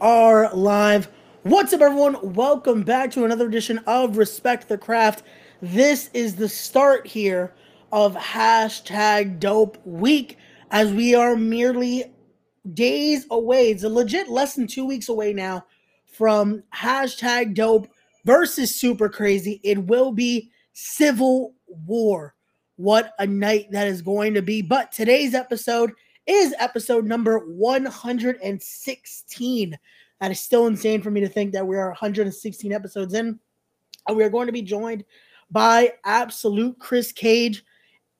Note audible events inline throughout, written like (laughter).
Are live. What's up, everyone? Welcome back to another edition of Respect the Craft. This is the start here of hashtag dope week as we are merely days away. It's a legit less than two weeks away now from hashtag dope versus Superkrazee. It will be civil war. What a night that is going to be. But today's episode is episode number 116. That is still insane for me to think that we are 116 episodes in. And we are going to be joined by absolute Kris Kage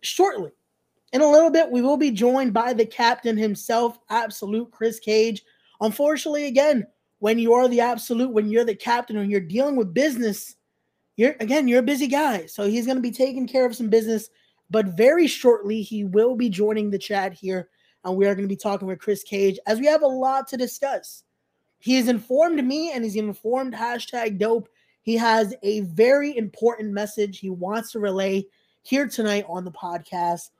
shortly. In a little bit, we will be joined by the captain himself, absolute Kris Kage. Unfortunately, again, when you are the absolute, when you're the captain, when you're dealing with business, you're again, you're a busy guy. So he's going to be taking care of some business. But very shortly, he will be joining the chat here and we are going to be talking with Kris Kage as we have a lot to discuss. He has informed me and he's informed hashtag dope. He has a very important message he wants to relay here tonight on the podcast,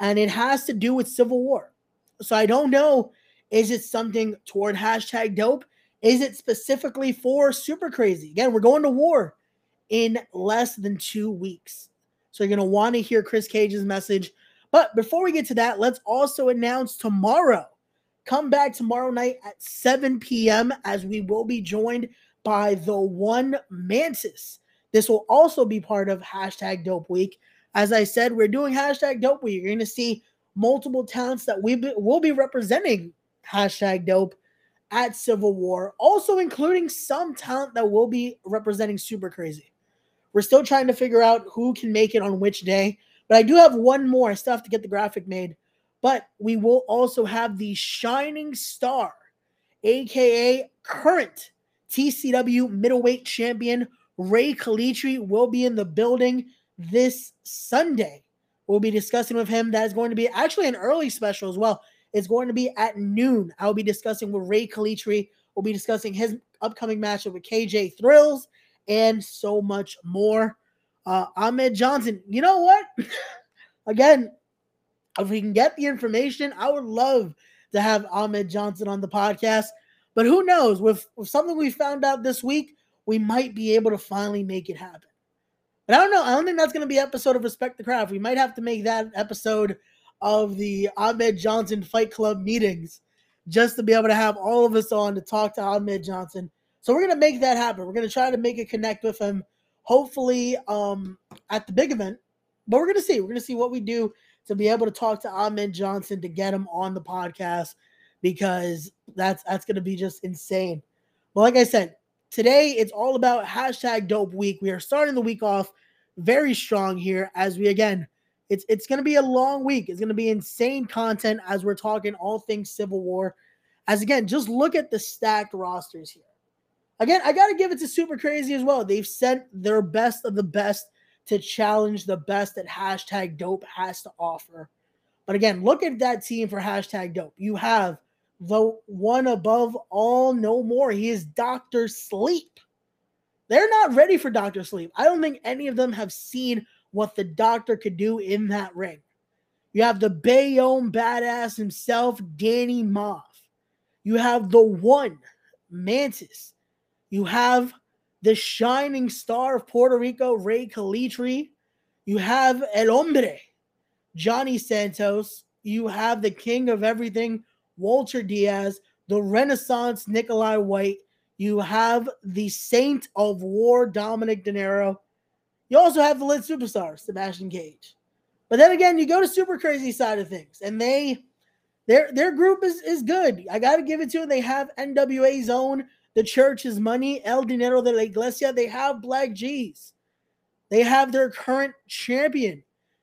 and it has to do with Civil War. So I don't know, is it something toward hashtag dope? Is it specifically for Superkrazee? Again, we're going to war in less than two weeks. So you're going to want to hear Kris Kage's message but before we get to that, let's also announce tomorrow. Come back tomorrow night at 7 p.m. as we will be joined by the one Mantis. This will also be part of hashtag Dope Week. As I said, we're doing hashtag Dope Week. You're going to see multiple talents that we will be representing hashtag Dope at Civil War, also including some talent that will be representing Superkrazee. We're still trying to figure out who can make it on which day. But I do have one more. I still have to get the graphic made. But we will also have the Shining Star, aka current TCW middleweight champion Ray Kalitri, will be in the building this Sunday. We'll be discussing with him. That is going to be actually an early special as well. It's going to be at noon. I'll be discussing with Ray Kalitri. We'll be discussing his upcoming matchup with KJ Thrills and so much more uh, Ahmed Johnson. You know what? (laughs) Again, if we can get the information, I would love to have Ahmed Johnson on the podcast. But who knows? With, with something we found out this week, we might be able to finally make it happen. But I don't know. I don't think that's going to be episode of Respect the Craft. We might have to make that episode of the Ahmed Johnson Fight Club meetings just to be able to have all of us on to talk to Ahmed Johnson. So we're going to make that happen. We're going to try to make a connect with him hopefully um, at the big event. But we're gonna see. We're gonna see what we do to be able to talk to Ahmed Johnson to get him on the podcast because that's that's gonna be just insane. But like I said, today it's all about hashtag dope week. We are starting the week off very strong here as we again it's it's gonna be a long week. It's gonna be insane content as we're talking all things Civil War. As again, just look at the stacked rosters here. Again, I got to give it to Superkrazee as well. They've sent their best of the best to challenge the best that hashtag dope has to offer. But again, look at that team for hashtag dope. You have the one above all, no more. He is Dr. Sleep. They're not ready for Dr. Sleep. I don't think any of them have seen what the doctor could do in that ring. You have the Bayonne badass himself, Danny Maff. You have the one Mantis you have the shining star of Puerto Rico, Ray Calitri. You have El Hombre, Johnny Santos. You have the king of everything, Walter Diaz, the Renaissance Nikolai White. You have the saint of war, Dominic De Niro. You also have the lit superstar, Sebastian Cage. But then again, you go to Superkrazee side of things, and they their their group is is good. I got to give it to them. They have NWA Zone the church's money, El Dinero de la Iglesia, they have Black G's. They have their current champion,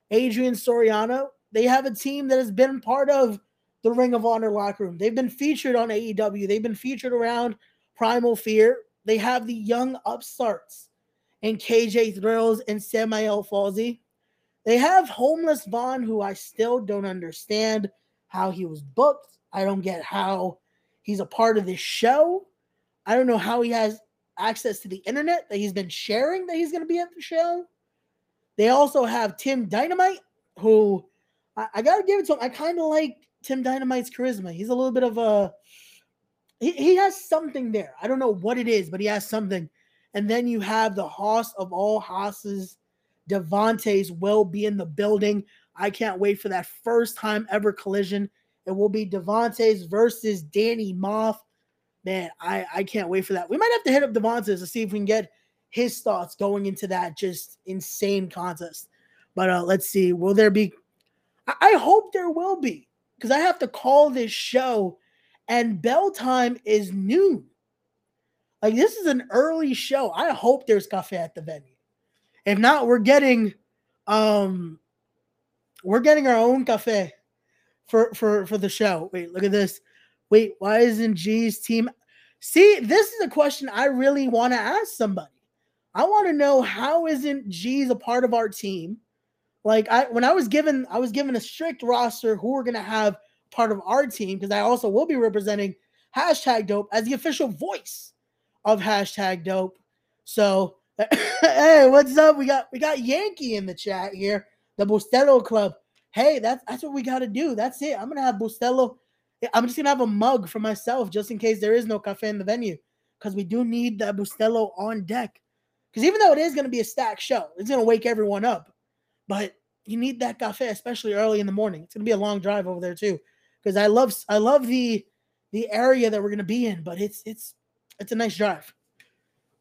Adrian Soriano. They have a team that has been part of the Ring of Honor locker room. They've been featured on AEW. They've been featured around Primal Fear. They have the young upstarts and KJ Thrills and Samael Fawzi. They have Homeless Vaughn, who I still don't understand how he was booked. I don't get how he's a part of this show. I don't know how he has access to the internet that he's been sharing that he's going to be at the show. They also have Tim Dynamite, who I, I got to give it to him. I kind of like Tim Dynamite's charisma. He's a little bit of a he, he has something there. I don't know what it is, but he has something. And then you have the Haas of all Haas's, Devontae's will be in the building. I can't wait for that first time ever collision. It will be Devontae's versus Danny Maff. Man, I, I can't wait for that. We might have to hit up Devontae's to see if we can get his thoughts going into that just insane contest. But uh, let's see. Will there be? I, I hope there will be because I have to call this show, and bell time is noon. Like this is an early show. I hope there's cafe at the venue. If not, we're getting um we're getting our own cafe for for for the show. Wait, look at this. Wait, why isn't G's team? See, this is a question I really want to ask somebody. I want to know how isn't G's a part of our team? Like I when I was given I was given a strict roster who we're gonna have part of our team because I also will be representing hashtag dope as the official voice of hashtag dope. So (coughs) hey, what's up? We got we got Yankee in the chat here, the Bustelo Club. Hey, that's that's what we got to do. That's it. I'm gonna have Bustelo. I'm just gonna have a mug for myself just in case there is no cafe in the venue because we do need that Bustelo on deck. Because even though it is gonna be a stacked show, it's gonna wake everyone up. But you need that cafe, especially early in the morning. It's gonna be a long drive over there too. Because I love I love the the area that we're gonna be in, but it's it's it's a nice drive.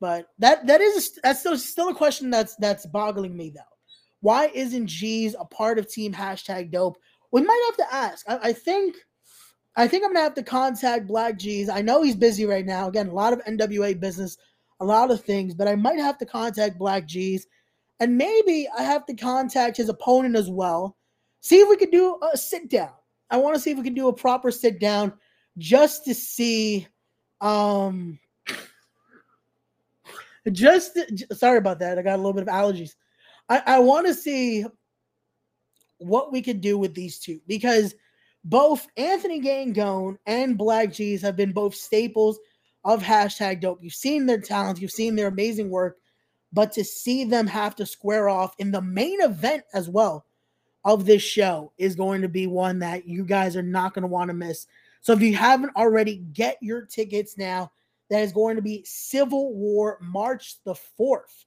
But that that is that's still still a question that's that's boggling me though. Why isn't G's a part of Team Hashtag Dope? We might have to ask. I, I think I think I'm gonna have to contact Black G's. I know he's busy right now. Again, a lot of NWA business, a lot of things, but I might have to contact Black G's, and maybe I have to contact his opponent as well. See if we could do a sit down. I want to see if we can do a proper sit down just to see um just sorry about that. I got a little bit of allergies. I, I want to see what we could do with these two because both Anthony Gangone and Black G's have been both staples of hashtag dope. You've seen their talents, you've seen their amazing work, but to see them have to square off in the main event as well of this show is going to be one that you guys are not going to want to miss. So if you haven't already, get your tickets now that is going to be Civil War March the 4th.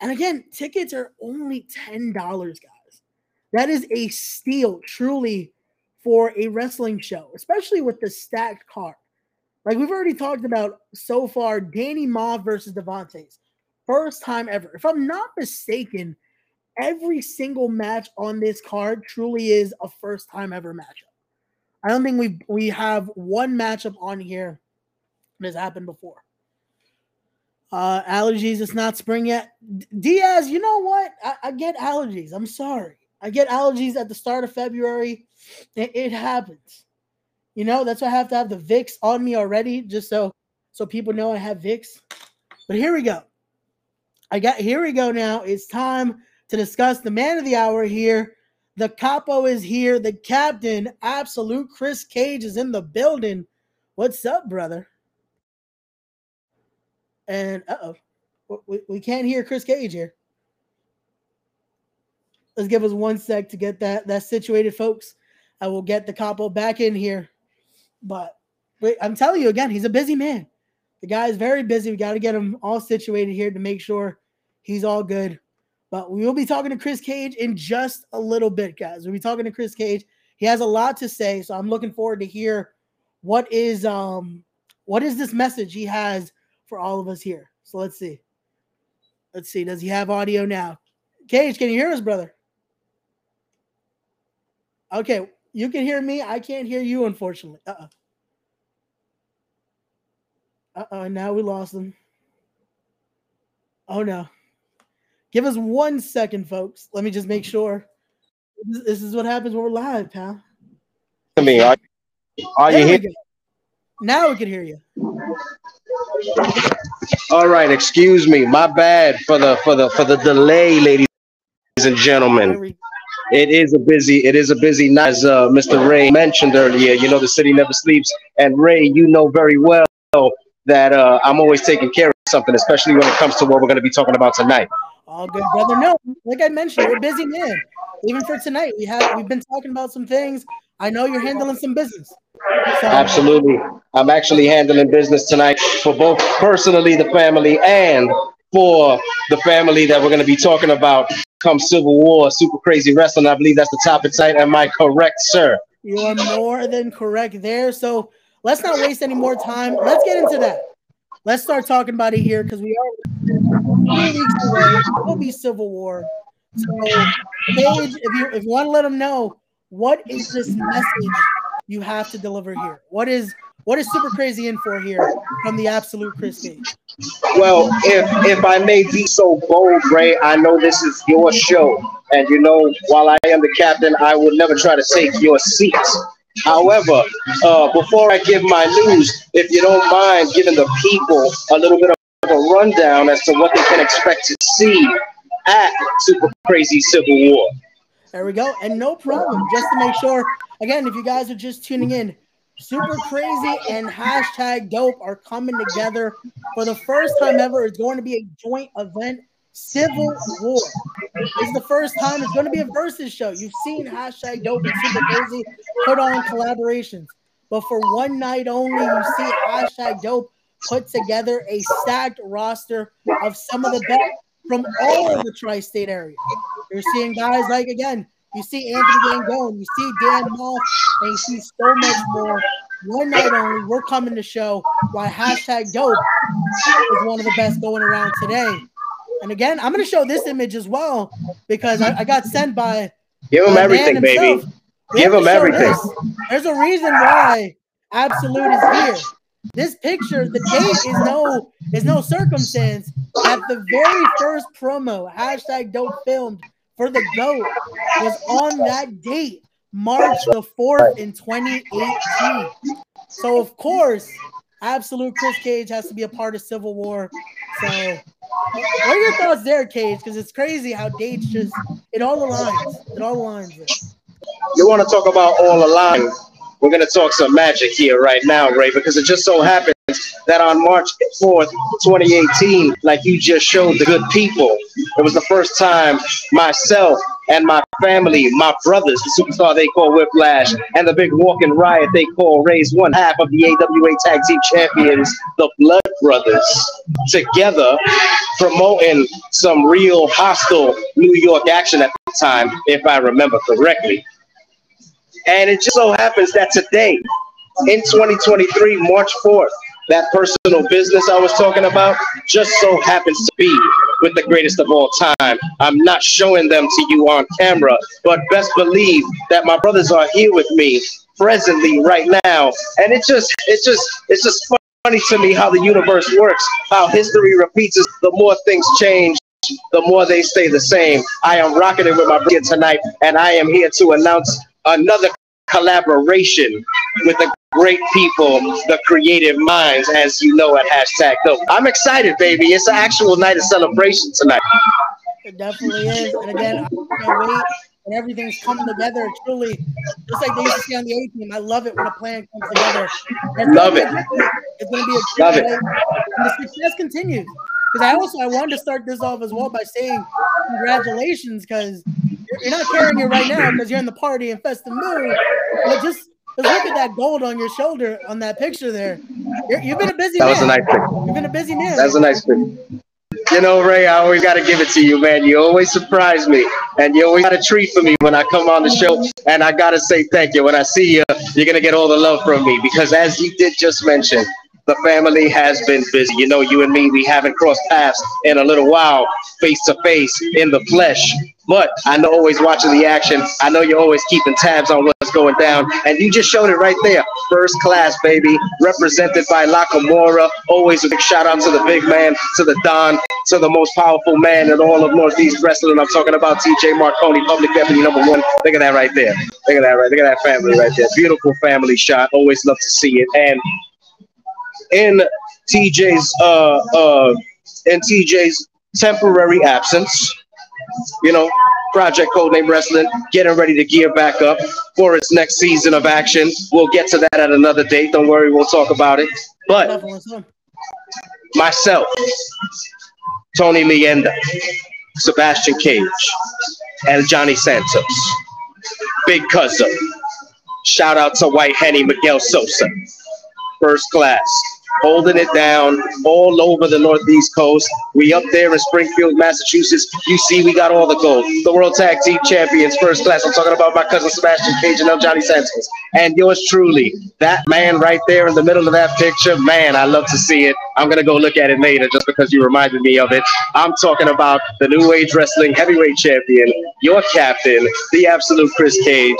And again, tickets are only $10, guys. That is a steal, truly, for a wrestling show, especially with the stacked card. Like we've already talked about so far, Danny Ma versus Devontae's. First time ever. If I'm not mistaken, every single match on this card truly is a first time ever matchup. I don't think we we have one matchup on here that has happened before. Uh, allergies, it's not spring yet. Diaz, you know what? I, I, get allergies. I'm sorry. I get allergies at the start of February. It, it, happens. You know, that's why I have to have the Vicks on me already, just so so people know I have Vicks. But here we go. I got here we go now. It's time to discuss the man of the hour here. The capo is here. The captain, absolute Kris Kage, is in the building. What's up, brother? And uh oh, we, we can't hear Kris Kage here. Let's give us one sec to get that that situated, folks. I will get the capo back in here. But wait, I'm telling you again, he's a busy man. The guy is very busy. We got to get him all situated here to make sure he's all good. But we will be talking to Kris Kage in just a little bit, guys. We'll be talking to Kris Kage. He has a lot to say, so I'm looking forward to hear what is um what is this message he has for all of us here. So let's see. Let's see. Does he have audio now? Kage, can you hear us, brother? Okay, you can hear me. I can't hear you, unfortunately. Uh oh. Uh oh. Now we lost them. Oh no. Give us one second, folks. Let me just make sure. This is what happens when we're live, pal. I mean, are, are you here? Now we can hear you. All right, excuse me. My bad for the for the for the delay, ladies and gentlemen. It is a busy it is a busy night, as uh, Mr. Ray mentioned earlier. You know, the city never sleeps, and Ray, you know very well that uh, I'm always taking care of something, especially when it comes to what we're going to be talking about tonight. All good, brother. No, like I mentioned, we're busy man. Even for tonight, we have we've been talking about some things. I know you're handling some business. So, Absolutely. I'm actually handling business tonight for both personally, the family, and for the family that we're going to be talking about come Civil War, Superkrazee Wrestling. I believe that's the topic tonight. Am I correct, sir? You are more than correct there. So let's not waste any more time. Let's get into that. Let's start talking about it here because we are weeks away. It will be Civil War. So, Paige, if you if you want to let them know, what is this message you have to deliver here? What is what is Superkrazee in for here from the absolute Kris Kage? Well, if if I may be so bold, Ray, I know this is your show, and you know, while I am the captain, I would never try to take your seat. However, uh, before I give my news, if you don't mind giving the people a little bit of a rundown as to what they can expect to see at Super Crazy Civil War. There we go. And no problem. Just to make sure, again, if you guys are just tuning in, Super Crazy and hashtag Dope are coming together for the first time ever. It's going to be a joint event, Civil War. It's the first time it's going to be a versus show. You've seen hashtag Dope and Superkrazee put on collaborations, but for one night only, you see hashtag Dope put together a stacked roster of some of the best from all of the tri-state area. You're seeing guys like again you see Anthony Gangone, you see Dan Moss, and you see so much more. One night only, we're coming to show why hashtag dope is one of the best going around today. And again, I'm going to show this image as well because I, I got sent by. Give him everything, baby. Give him everything. This. There's a reason why Absolute is here. This picture, the date is no is no circumstance. At the very first promo, hashtag dope filmed for the GOAT was on that date, March the 4th in 2018. So, of course, absolute Kris Kage has to be a part of Civil War. So, what are your thoughts there, Kage? Because it's crazy how dates just, it all aligns. It all aligns. You want to talk about all align? We're going to talk some magic here right now, Ray, because it just so happens that on March 4th, 2018, like you just showed the good people, it was the first time myself and my family, my brothers, the superstar they call Whiplash, and the big walking riot they call Raise One, half of the AWA Tag Team Champions, the Blood Brothers, together promoting some real hostile New York action at the time, if I remember correctly. And it just so happens that today, in 2023, March 4th, that personal business I was talking about just so happens to be with the greatest of all time. I'm not showing them to you on camera, but best believe that my brothers are here with me presently right now. And it's just, it's just, it's just funny to me how the universe works, how history repeats. The more things change, the more they stay the same. I am rocking it with my brother tonight, and I am here to announce another collaboration with the great people, the creative minds, as you know at hashtag dope. I'm excited, baby. It's an actual night of celebration tonight. It definitely is. And again, I can't wait and everything's coming together. Truly, just like they used to say on the A team, I love it when a plan comes together. It's love it. It's going to be a love it. And the success continues. Because I also I wanted to start this off as well by saying congratulations because you're not carrying it right now because you're in the party and festive mood. But just look at that gold on your shoulder on that picture there. you have been a busy that man. was a nice picture. You've been a busy man. That was a nice picture. You know, Ray, I always got to give it to you, man. You always surprise me, and you always got a treat for me when I come on the show. And I got to say thank you. When I see you, you're going to get all the love from me because, as you did just mention, the family has been busy. You know, you and me, we haven't crossed paths in a little while, face to face, in the flesh. But I know always watching the action. I know you're always keeping tabs on what's going down. And you just showed it right there. First class, baby. Represented by Lakamora. Always a big shout out to the big man, to the Don, to the most powerful man in all of Northeast wrestling. I'm talking about TJ Marconi, public deputy number one. Look at that right there. Look at that right. Look at that family right there. Beautiful family shot. Always love to see it. And in TJ's uh uh in TJ's temporary absence, you know, Project Codename Wrestling getting ready to gear back up for its next season of action. We'll get to that at another date. Don't worry, we'll talk about it. But myself, Tony Leenda, Sebastian Cage, and Johnny Santos, Big Cousin, Shout out to White Henny Miguel Sosa. First class holding it down all over the Northeast coast. We up there in Springfield, Massachusetts. You see, we got all the gold. The World Tag Team Champions, first class. I'm talking about my cousin Sebastian Cage and Johnny Santos. And yours truly, that man right there in the middle of that picture, man, I love to see it. I'm going to go look at it later just because you reminded me of it. I'm talking about the New Age Wrestling Heavyweight Champion, your captain, the absolute Kris Kage.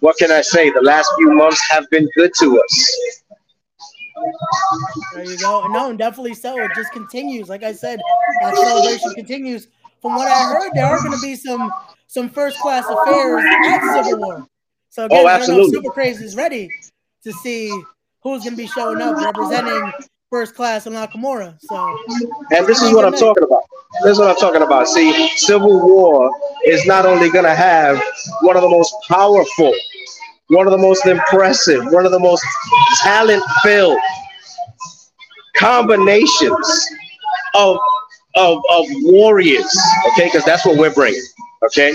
What can I say? The last few months have been good to us. There you go. No, definitely so. It just continues. Like I said, that celebration continues. From what I heard, there are going to be some some first class affairs at Civil War. So oh, again, oh, absolutely. I don't know Superkrazee is ready to see who's going to be showing up representing first class in Nakamura. So, and this is what I'm talking about. This is what I'm talking about. See, Civil War is not only going to have one of the most powerful one of the most impressive, one of the most talent filled combinations of, of, of warriors, okay? Because that's what we're bringing, okay?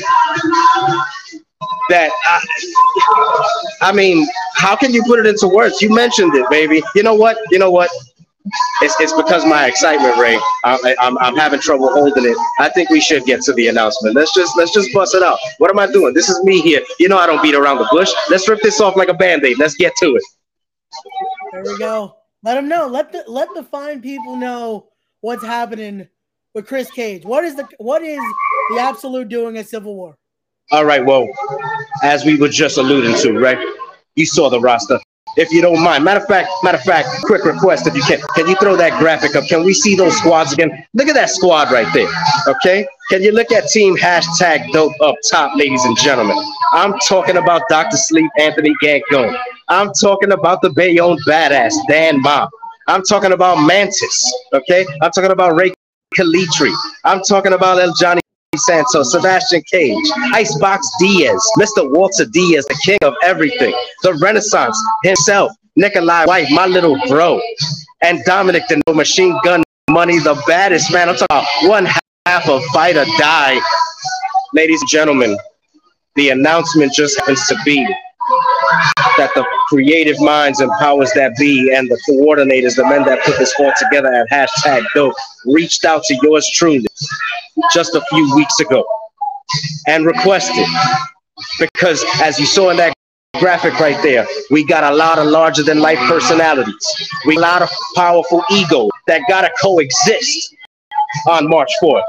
That I, I mean, how can you put it into words? You mentioned it, baby. You know what? You know what? It's, it's because my excitement, Ray. I, I'm, I'm having trouble holding it. I think we should get to the announcement. Let's just let's just bust it out. What am I doing? This is me here. You know I don't beat around the bush. Let's rip this off like a band-aid. Let's get to it. There we go. Let them know. Let the let the fine people know what's happening with Kris Kage. What is the what is the absolute doing at Civil War? All right. Well, as we were just alluding to, right? You saw the roster if you don't mind. Matter of fact, matter of fact, quick request if you can. Can you throw that graphic up? Can we see those squads again? Look at that squad right there. Okay. Can you look at team hashtag dope up top, ladies and gentlemen? I'm talking about Dr. Sleep, Anthony Gangone. I'm talking about the Bayonne badass, Dan Bob. I'm talking about Mantis. Okay. I'm talking about Ray Kalitri. I'm talking about El Johnny Santos, Sebastian Cage, Icebox Diaz, Mr. Walter Diaz, the king of everything, the Renaissance himself, Nikolai White, my little bro, and Dominic the No Machine Gun Money, the baddest man. I'm talking about one half of fight or die. Ladies and gentlemen, the announcement just happens to be that the creative minds and powers that be and the coordinators, the men that put this all together at hashtag dope, reached out to yours truly just a few weeks ago and requested because as you saw in that graphic right there, we got a lot of larger than life personalities. We got a lot of powerful ego that gotta coexist on March 4th.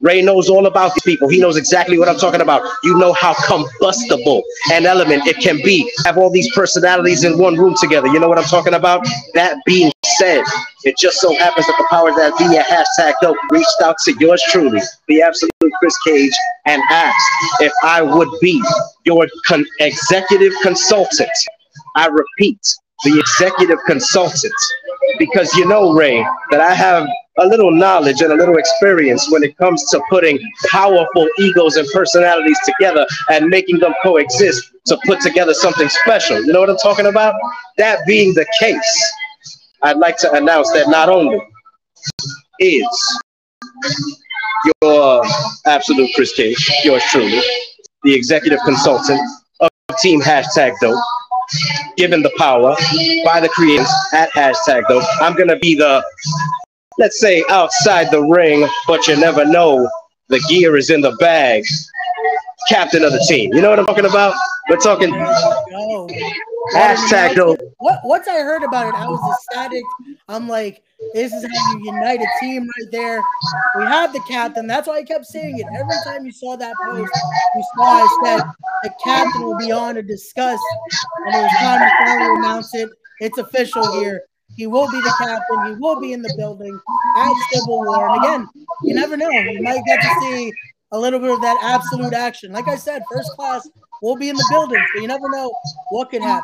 Ray knows all about these people. He knows exactly what I'm talking about. You know how combustible an element it can be. Have all these personalities in one room together. You know what I'm talking about? That being said, it just so happens that the power that be a hashtag dope reached out to yours truly, the absolute Kris Kage, and asked if I would be your con executive consultant. I repeat, the executive consultant. Because you know, Ray, that I have a little knowledge and a little experience when it comes to putting powerful egos and personalities together and making them coexist to put together something special. You know what I'm talking about? That being the case, I'd like to announce that not only is your absolute Kris Kage, yours truly, the executive consultant of Team Hashtag Dope, given the power by the creators at Hashtag Dope, I'm going to be the let's say outside the ring, but you never know. The gear is in the bag. Captain of the team. You know what I'm talking about? We're talking hashtag though. What once I heard about it, I was ecstatic. I'm like, this is how you unite a team right there. We have the captain. That's why I kept saying it. Every time you saw that post, you saw I said the captain will be on to discuss. And it was time to finally announce it. It's official here. He will be the captain. He will be in the building at Civil War. And again, you never know. You might get to see a little bit of that absolute action. Like I said, first class will be in the building, so you never know what could happen.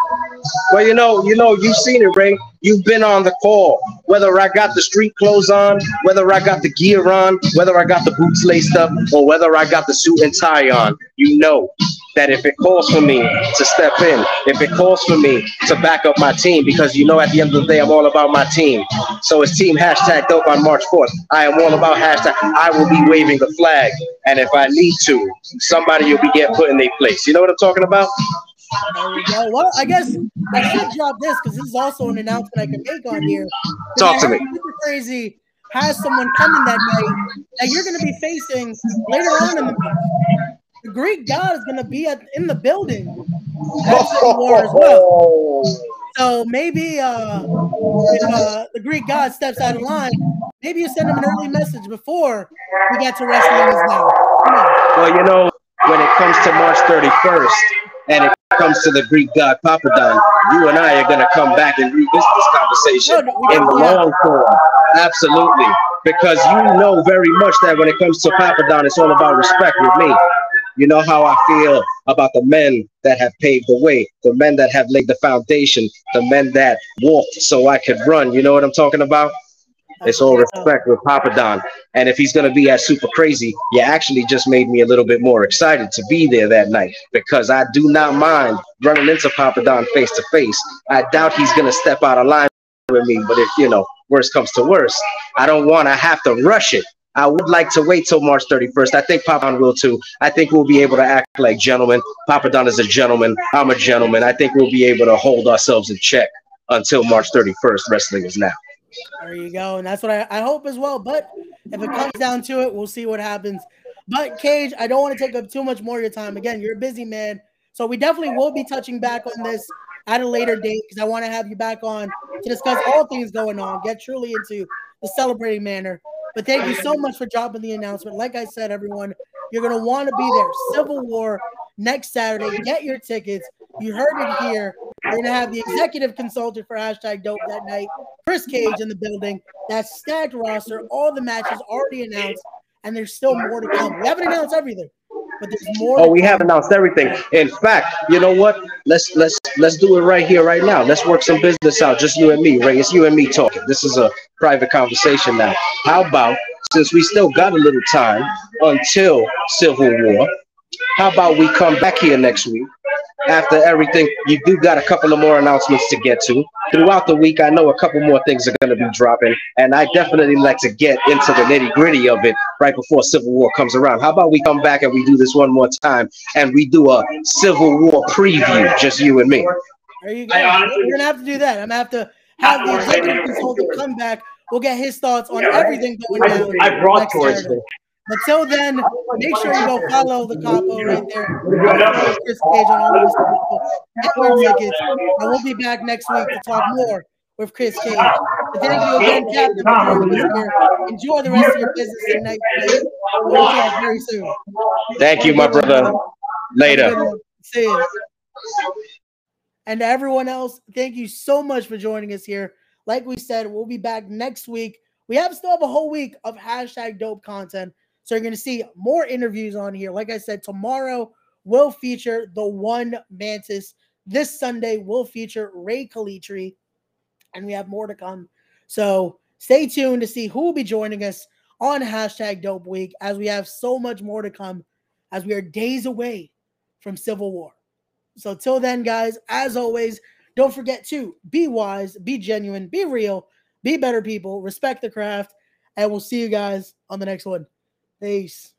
Well, you know, you know, you've seen it, Ray. You've been on the call. Whether I got the street clothes on, whether I got the gear on, whether I got the boots laced up, or whether I got the suit and tie on, you know that if it calls for me to step in, if it calls for me to back up my team, because you know at the end of the day, I'm all about my team. So it's team hashtag dope on March 4th. I am all about hashtag. I will be waving the flag. And if I need to, somebody will be getting put in their place. You know what I'm talking about? There we go. Well, I guess I should drop this because this is also an announcement I can make on here. Talk to me. Superkrazee has someone coming that night that you're going to be facing later on in the the Greek god is going to be at, in the building (laughs) war as well. So maybe uh, if uh, the Greek god steps out of line, maybe you send him an early message before we get to wrestling as well. Well, you know, when it comes to March 31st and it comes to the Greek god Papadon, you and I are going to come back and revisit this conversation in the long form. Absolutely. Because you know very much that when it comes to Papadon, it's all about respect with me. You know how I feel about the men that have paved the way, the men that have laid the foundation, the men that walked so I could run. You know what I'm talking about? It's all respect with Papadon. And if he's going to be at Superkrazee, you actually just made me a little bit more excited to be there that night because I do not mind running into Papadon face to face. I doubt he's going to step out of line with me, but if, you know, worst comes to worst, I don't want to have to rush it I would like to wait till March 31st. I think Papa will too. I think we'll be able to act like gentlemen. Papadon is a gentleman. I'm a gentleman. I think we'll be able to hold ourselves in check until March 31st. Wrestling is now. There you go. And that's what I, I hope as well. But if it comes down to it, we'll see what happens. But Kage, I don't want to take up too much more of your time. Again, you're a busy man. So we definitely will be touching back on this at a later date because I want to have you back on to discuss all things going on, get truly into the celebrating manner. But thank you so much for dropping the announcement. Like I said, everyone, you're going to want to be there. Civil War next Saturday. Get your tickets. You heard it here. We're going to have the executive consultant for hashtag dope that night, Kris Kage, in the building. That stacked roster. All the matches already announced, and there's still more to come. We haven't announced everything but there's more. Oh, we have announced everything. In fact, you know what? Let's let's let's do it right here, right now. Let's work some business out. Just you and me, Ray. It's you and me talking. This is a private conversation now. How about since we still got a little time until Civil War? How about we come back here next week after everything, you do got a couple of more announcements to get to. Throughout the week, I know a couple more things are going to be dropping, and I definitely like to get into the nitty gritty of it right before Civil War comes around. How about we come back and we do this one more time and we do a Civil War preview, just you and me? There you go. We're going to have to do that. I'm going to have to have the executive consultant come back. We'll get his thoughts on everything going down. I brought towards until then, make sure you go follow the capo right there. Kris Kage on all network tickets. And we'll be back next week to talk more with Kris Kage. But thank you again, Captain, for here. Enjoy the rest of your business tonight. We'll talk very soon. Thank you, my brother. Later. See you. And to everyone else, thank you so much for joining us here. Like we said, we'll be back next week. We have still have a whole week of hashtag dope content. So you're going to see more interviews on here. Like I said, tomorrow will feature the one Mantis. This Sunday will feature Ray Kalitri, and we have more to come. So stay tuned to see who will be joining us on hashtag Dope Week as we have so much more to come as we are days away from Civil War. So till then, guys, as always, don't forget to be wise, be genuine, be real, be better people, respect the craft, and we'll see you guys on the next one. Peace.